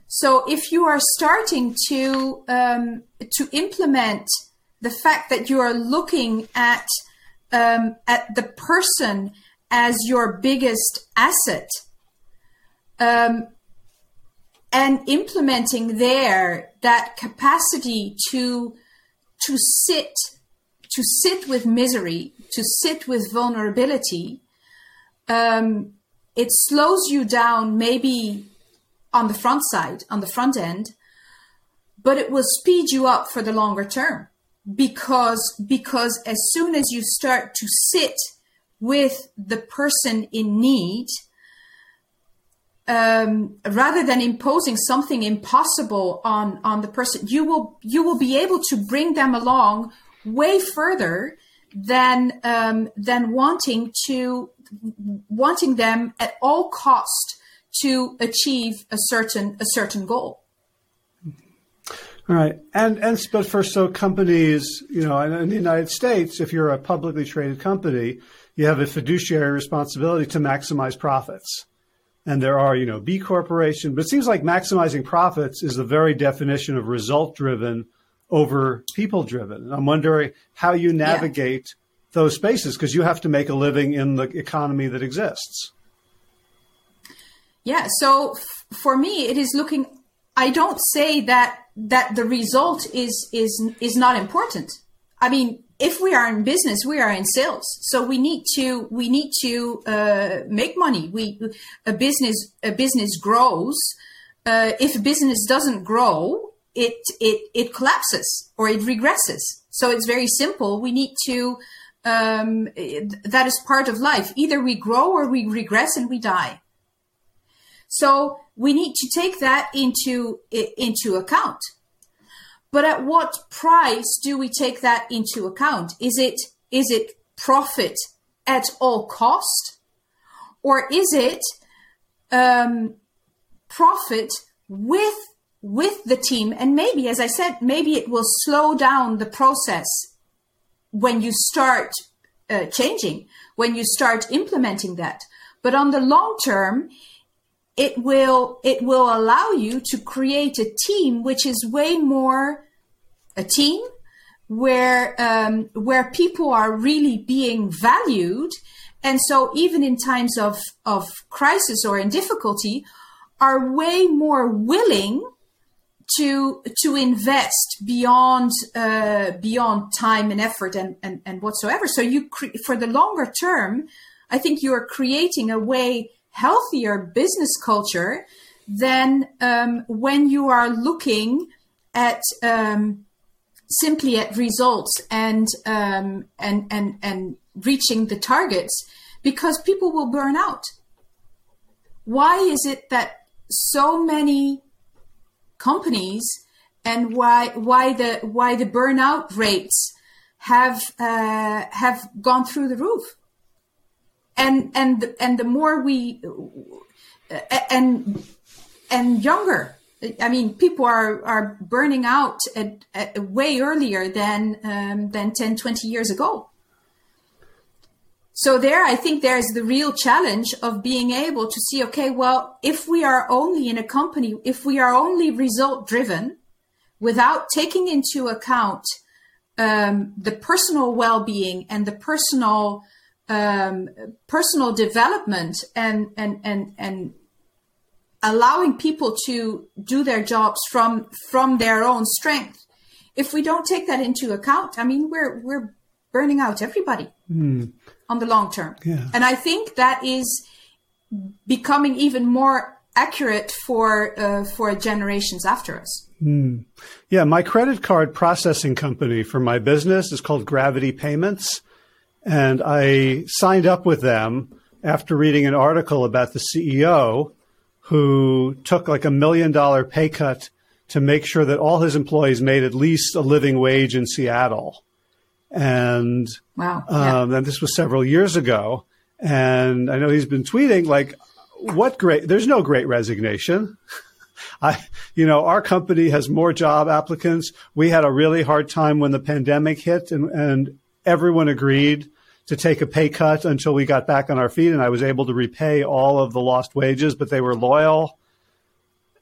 So if you are starting to um, to implement the fact that you are looking at um, at the person as your biggest asset, um, and implementing there that capacity to to sit to sit with misery, to sit with vulnerability, um, it slows you down maybe on the front side, on the front end, but it will speed you up for the longer term because because as soon as you start to sit with the person in need um, rather than imposing something impossible on on the person, you will you will be able to bring them along way further than um, than wanting to wanting them at all cost to achieve a certain a certain goal. All right, and and but for so companies, you know, in, in the United States, if you're a publicly traded company, you have a fiduciary responsibility to maximize profits and there are, you know, B corporation, but it seems like maximizing profits is the very definition of result driven over people driven. I'm wondering how you navigate yeah. those spaces because you have to make a living in the economy that exists. Yeah. So f- for me, it is looking. I don't say that that the result is is is not important. I mean, if we are in business, we are in sales. So we need to we need to uh, make money. We a business a business grows. Uh, if a business doesn't grow, it it it collapses or it regresses. So it's very simple. We need to um, that is part of life. Either we grow or we regress and we die. So we need to take that into into account. But at what price do we take that into account? Is it is it profit at all cost, or is it um, profit with with the team? And maybe, as I said, maybe it will slow down the process when you start uh, changing, when you start implementing that. But on the long term, it will it will allow you to create a team which is way more a team where um, where people are really being valued. And so even in times of of crisis or in difficulty are way more willing to to invest beyond uh, beyond time and effort and, and, and whatsoever. So you cre- for the longer term i think you are creating a way healthier business culture than um, when you are looking at um, simply at results and um, and and and reaching the targets because people will burn out. Why is it that so many companies and why why the why the burnout rates have uh, have gone through the roof. And and and the more we and and younger I mean, people are, are burning out at, at way earlier than, um, than 10, 20 years ago. So there, I think there's the real challenge of being able to see, okay, well, if we are only in a company, if we are only result driven without taking into account um, the personal well-being and the personal um, personal development and and and and allowing people to do their jobs from from their own strength if we don't take that into account i mean we're we're burning out everybody mm. on the long term yeah. and i think that is becoming even more accurate for uh, for generations after us mm. yeah my credit card processing company for my business is called gravity payments and i signed up with them after reading an article about the ceo who took like a million dollar pay cut to make sure that all his employees made at least a living wage in Seattle. And, wow. Um, and this was several years ago. And I know he's been tweeting like, what great, there's no great resignation. [LAUGHS] I, you know, our company has more job applicants. We had a really hard time when the pandemic hit and, and everyone agreed to take a pay cut until we got back on our feet and I was able to repay all of the lost wages, but they were loyal.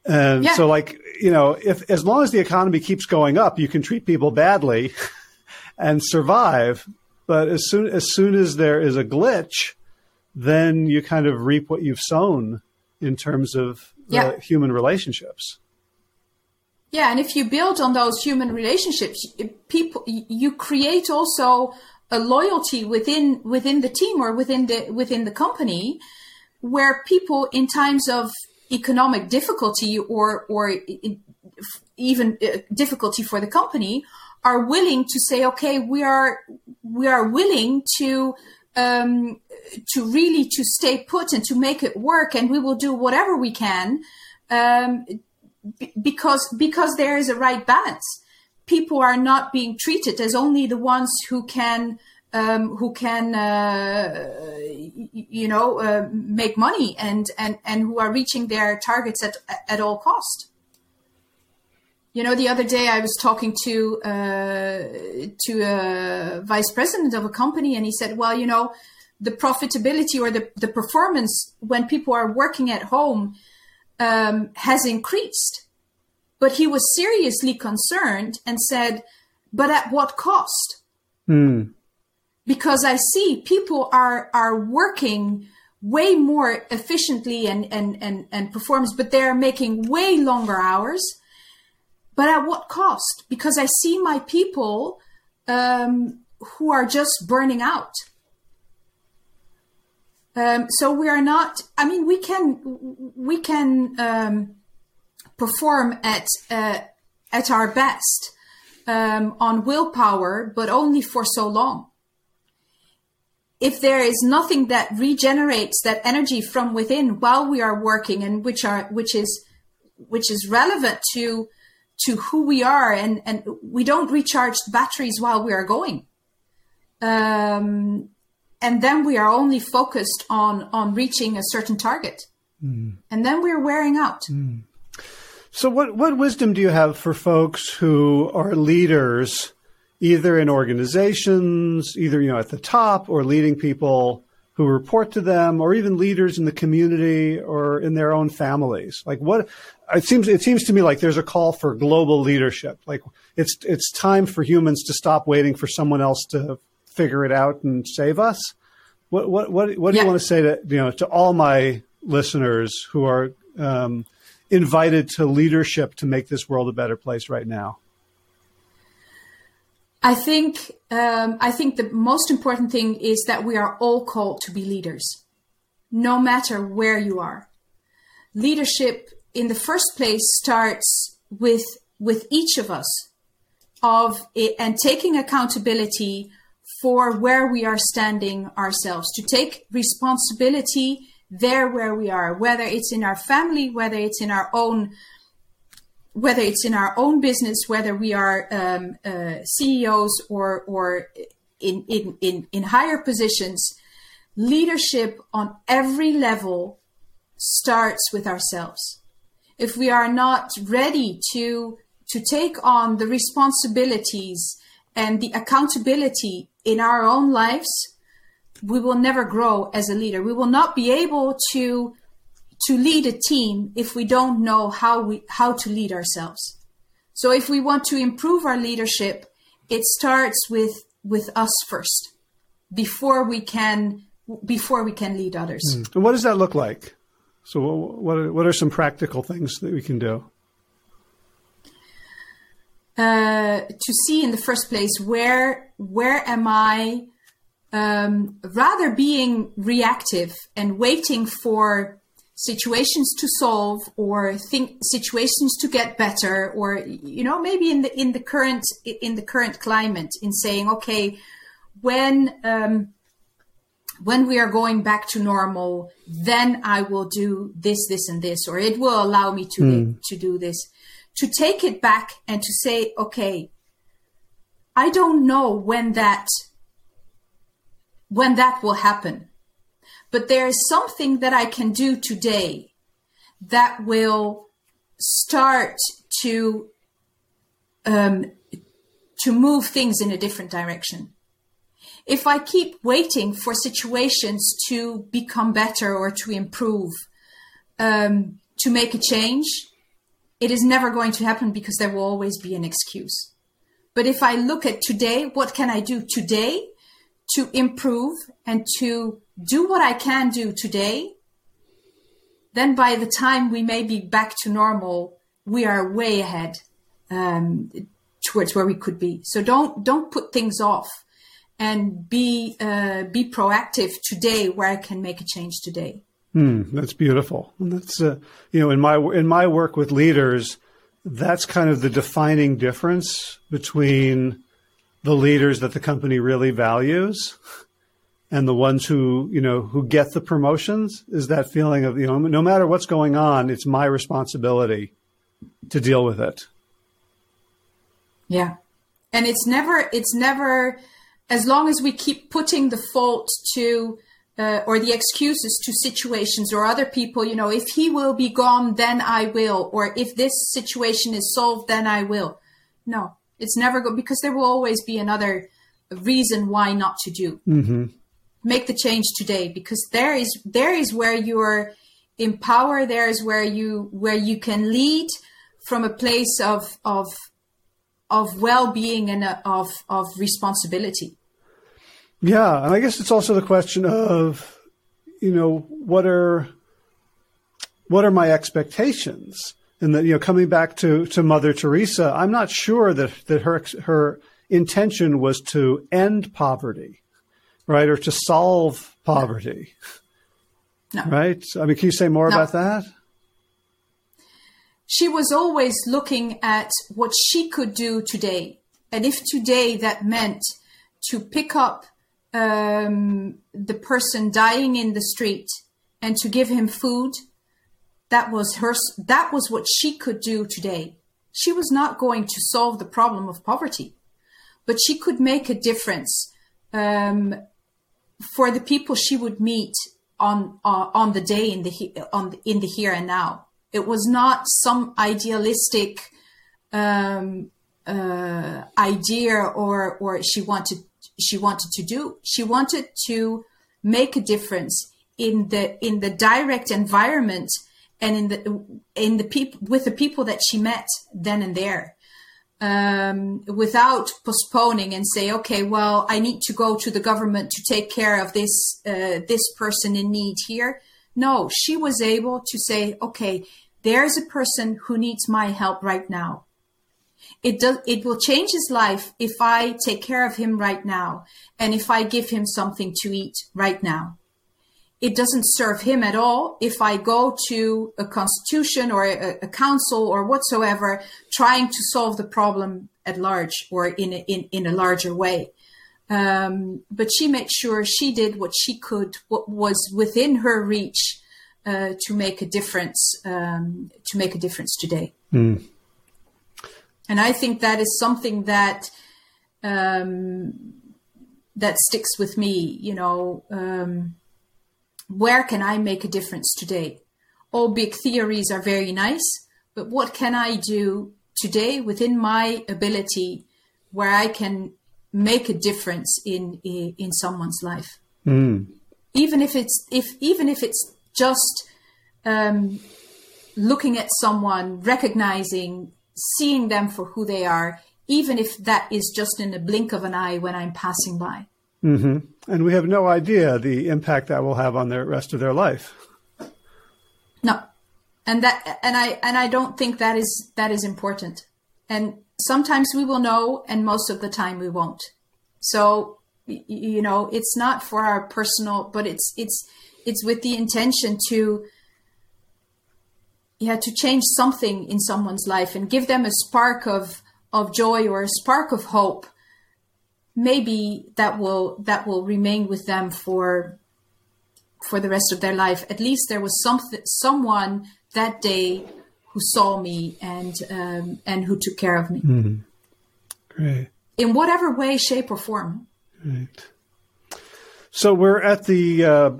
And yeah. so like, you know, if as long as the economy keeps going up, you can treat people badly [LAUGHS] and survive. But as soon as soon as there is a glitch, then you kind of reap what you've sown in terms of yeah. human relationships. Yeah, and if you build on those human relationships, people you create also a loyalty within within the team or within the within the company where people in times of economic difficulty or or even uh, difficulty for the company are willing to say okay we are we are willing to um, to really to stay put and to make it work and we will do whatever we can um, because because there is a right balance. People are not being treated as only the ones who can um, who can uh, you know uh, make money and and and who are reaching their targets at at all cost. You know the other day i was talking to uh, to a vice president of a company and he said well you know the profitability or the, the performance when people are working at home um, has increased but he was seriously concerned and said, but at what cost? Mm. Because I see people are, are working way more efficiently and, and, and, and performs, but they're making way longer hours. But at what cost? Because I see my people um, who are just burning out. Um, so we are not. I mean, we can we can um, perform at uh, at our best um, on willpower, but only for so long. If there is nothing that regenerates that energy from within while we are working, and which are which is which is relevant to to who we are, and and we don't recharge the batteries while we are going, um, and then we are only focused on on reaching a certain target, mm. and then we're wearing out. Mm. So, what, what wisdom do you have for folks who are leaders, either in organizations, either you know at the top, or leading people who report to them, or even leaders in the community or in their own families? Like, what it seems it seems to me like there's a call for global leadership. Like, it's it's time for humans to stop waiting for someone else to figure it out and save us. What what what, what do yeah. you want to say to you know to all my listeners who are um, invited to leadership to make this world a better place right now? I think um, I think the most important thing is that we are all called to be leaders, no matter where you are. Leadership, in the first place, starts with with each of us of it, and taking accountability for where we are standing ourselves to take responsibility there where we are, whether it's in our family, whether it's in our own whether it's in our own business, whether we are um, uh, CEOs or or in, in in in higher positions, leadership on every level starts with ourselves. If we are not ready to to take on the responsibilities and the accountability in our own lives, we will never grow as a leader. We will not be able to to lead a team if we don't know how we how to lead ourselves. So if we want to improve our leadership, it starts with with us first before we can before we can lead others. Mm. And what does that look like? So what are, what are some practical things that we can do? Uh, to see in the first place where where am I um, rather being reactive and waiting for situations to solve or think situations to get better or you know maybe in the in the current in the current climate in saying okay when um, when we are going back to normal then i will do this this and this or it will allow me to mm. to do this to take it back and to say okay i don't know when that when that will happen but there is something that I can do today that will start to um, to move things in a different direction. If I keep waiting for situations to become better or to improve, um, to make a change, it is never going to happen because there will always be an excuse. But if I look at today, what can I do today to improve and to do what I can do today, then by the time we may be back to normal, we are way ahead um, towards where we could be. So don't don't put things off, and be uh, be proactive today where I can make a change today. Mm, that's beautiful. That's uh, you know in my in my work with leaders, that's kind of the defining difference between the leaders that the company really values and the ones who you know who get the promotions is that feeling of you know no matter what's going on it's my responsibility to deal with it yeah and it's never it's never as long as we keep putting the fault to uh, or the excuses to situations or other people you know if he will be gone then i will or if this situation is solved then i will. No it's never good because there will always be another reason why not to do. Mm-hmm. Make the change today because there is there is where you're in power there is where you where you can lead from a place of of of well-being and uh, of of responsibility yeah and i guess it's also the question of you know what are what are my expectations and that you know coming back to to mother teresa i'm not sure that that her her intention was to end poverty right? Or to solve poverty. No. Right? I mean, can you say more no. about that? She was always looking at what she could do today. And if today that meant to pick up um, the person dying in the street and to give him food, that was her, that was what she could do today. She was not going to solve the problem of poverty, but she could make a difference um, for the people she would meet on uh, on the day in the on the, in the here and now. It was not some idealistic um, uh, idea or or she wanted she wanted to do. She wanted to make a difference in the in the direct environment and in the in the people with the people that she met then and there um, without postponing and say, okay, well, I need to go to the government to take care of this uh, this person in need here. No, she was able to say, okay, there's a person who needs my help right now. It does. It will change his life if I take care of him right now, and if I give him something to eat right now it doesn't serve him at all if I go to a constitution or a, a, council or whatsoever trying to solve the problem at large or in a, in, in a larger way. Um, but she made sure she did what she could, what was within her reach uh, to make a difference, um, to make a difference today. Mm. And I think that is something that um, that sticks with me. You know, um, where can I make a difference today? All big theories are very nice, but what can I do today within my ability where I can make a difference in in, in someone's life? Mm. Even if it's if even if it's just um, looking at someone, recognizing, seeing them for who they are, even if that is just in the blink of an eye when I'm passing by. Mm-hmm. And we have no idea the impact that will have on the rest of their life. No, and that and I and I don't think that is that is important. And sometimes we will know, and most of the time we won't. So you know, it's not for our personal, but it's it's it's with the intention to yeah to change something in someone's life and give them a spark of of joy or a spark of hope maybe that will that will remain with them for for the rest of their life. At least there was something someone that day who saw me and um, and who took care of me. Mm-hmm. great. In whatever way shape or form. Right. So we're at the uh,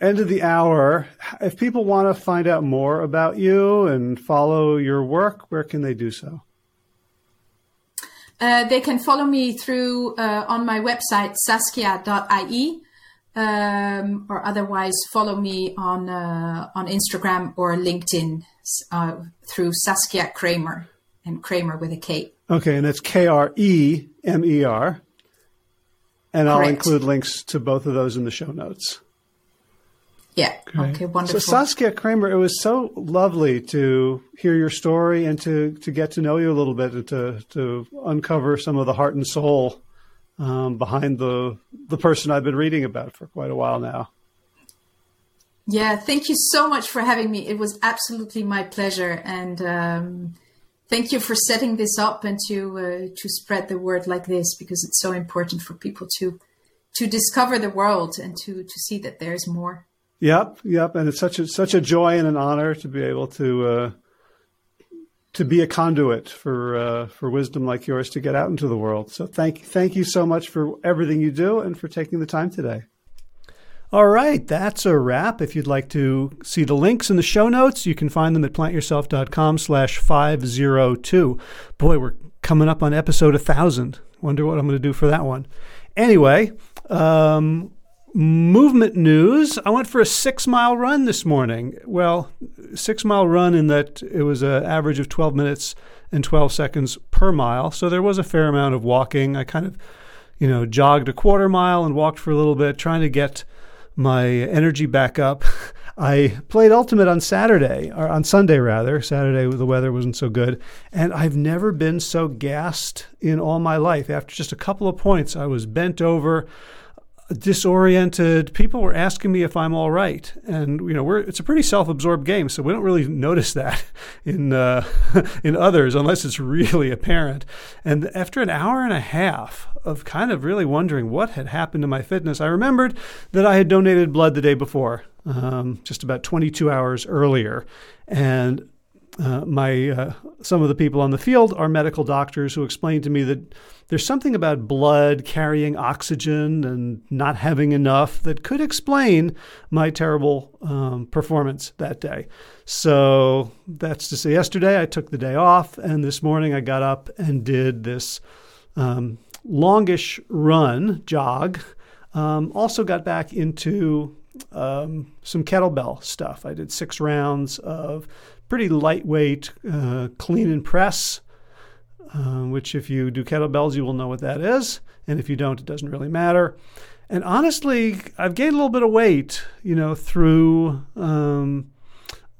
end of the hour. If people want to find out more about you and follow your work, where can they do so? Uh, they can follow me through uh, on my website saskia.ie um, or otherwise follow me on uh, on Instagram or LinkedIn uh, through Saskia Kremer and Kremer with a K. Okay, and it's K R E M E R. And I'll include links to both of those in the show notes. Yeah. Great. Okay. Wonderful. So Saskia Kremer, it was so lovely to hear your story and to to get to know you a little bit and to to uncover some of the heart and soul um, behind the the person I've been reading about for quite a while now. Yeah. Thank you so much for having me. It was absolutely my pleasure, and um, thank you for setting this up and to uh, to spread the word like this because it's so important for people to to discover the world and to to see that there's more. Yep, yep, and it's such a such a joy and an honor to be able to uh, to be a conduit for uh, for wisdom like yours to get out into the world. So thank thank you so much for everything you do and for taking the time today. All right, that's a wrap. If you'd like to see the links in the show notes, you can find them at plantyourself.com slash 502. Boy, we're coming up on episode 1000. Wonder what I'm going to do for that one. Anyway, um, movement news. I went for a six mile run this morning. Well, six mile run in that it was an average of 12 minutes and 12 seconds per mile. So there was a fair amount of walking. I kind of, you know, jogged a quarter mile and walked for a little bit, trying to get my energy back up. [LAUGHS] I played Ultimate on Saturday, or on Sunday rather. Saturday, the weather wasn't so good. And I've never been so gassed in all my life. After just a couple of points, I was bent over disoriented. People were asking me if I'm all right, and you know, we're it's a pretty self-absorbed game, so we don't really notice that [LAUGHS] in uh, [LAUGHS] in others unless it's really apparent. And after an hour and a half of kind of really wondering what had happened to my fitness, I remembered that I had donated blood the day before, um, just about 22 hours earlier, and uh, my uh, some of the people on the field are medical doctors who explained to me that there's something about blood carrying oxygen and not having enough that could explain my terrible um, performance that day. So that's to say, yesterday I took the day off, and this morning I got up and did this um, longish run jog. Um, also got back into um, some kettlebell stuff. I did six rounds of pretty lightweight uh, clean and press, uh, which if you do kettlebells, you will know what that is. And if you don't, it doesn't really matter. And honestly, I've gained a little bit of weight, you know, through um,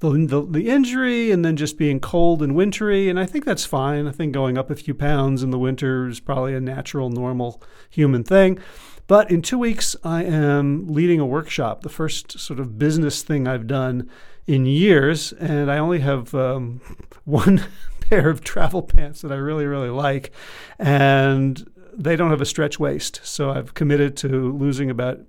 the, the, the injury and then just being cold and wintry. And I think that's fine. I think going up a few pounds in the winter is probably a natural, normal human thing. But in two weeks, I am leading a workshop, the first sort of business thing I've done in years, and I only have um, [LAUGHS] one pair of travel pants that I really, really like. And they don't have a stretch waist. So I've committed to losing about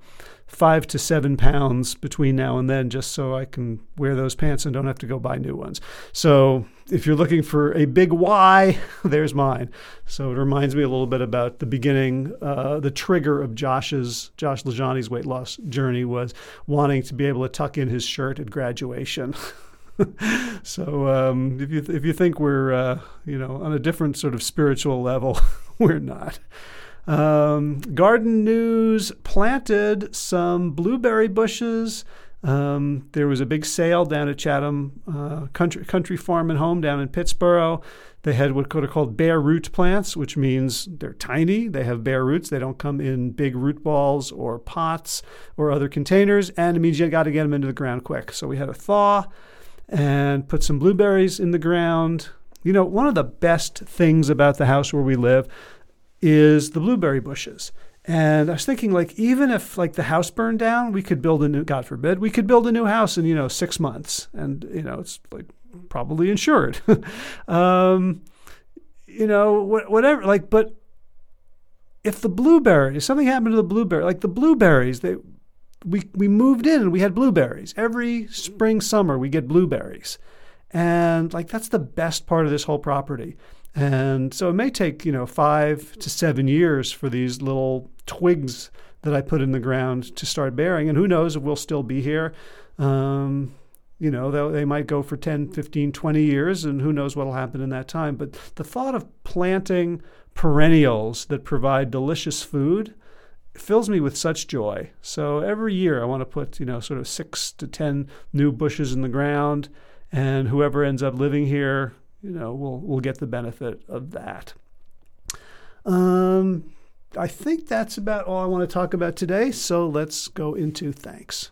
five to seven pounds between now and then just so I can wear those pants and don't have to go buy new ones. So if you're looking for a big why, [LAUGHS] there's mine. So it reminds me a little bit about the beginning, uh, the trigger of Josh's, Josh LaJaunie's weight loss journey was wanting to be able to tuck in his shirt at graduation. [LAUGHS] [LAUGHS] so um, if you if you think we're uh, you know on a different sort of spiritual level, [LAUGHS] we're not. Um, garden news planted some blueberry bushes. Um, there was a big sale down at Chatham uh, Country, Country Farm and Home down in Pittsboro. They had what are called bare root plants, which means they're tiny. They have bare roots. They don't come in big root balls or pots or other containers, and it means you got to get them into the ground quick. So we had a thaw and put some blueberries in the ground. You know, one of the best things about the house where we live is the blueberry bushes. And I was thinking, like, even if like the house burned down, we could build a new, God forbid, we could build a new house in you know six months, and you know it's like probably insured. [LAUGHS] um, you know, wh- whatever. Like, but if the blueberries, something happened to the blueberry, like the blueberries, they we we moved in and we had blueberries every spring summer. We get blueberries, and like that's the best part of this whole property. And so it may take, you know, five to seven years for these little twigs that I put in the ground to start bearing. And who knows if we'll still be here. Um, you know, they might go for 10, 15, 20 years, and who knows what will happen in that time. But the thought of planting perennials that provide delicious food fills me with such joy. So every year I want to put, you know, sort of six to 10 new bushes in the ground. And whoever ends up living here you know, we'll we'll get the benefit of that. Um, I think that's about all I want to talk about today. So let's go into thanks.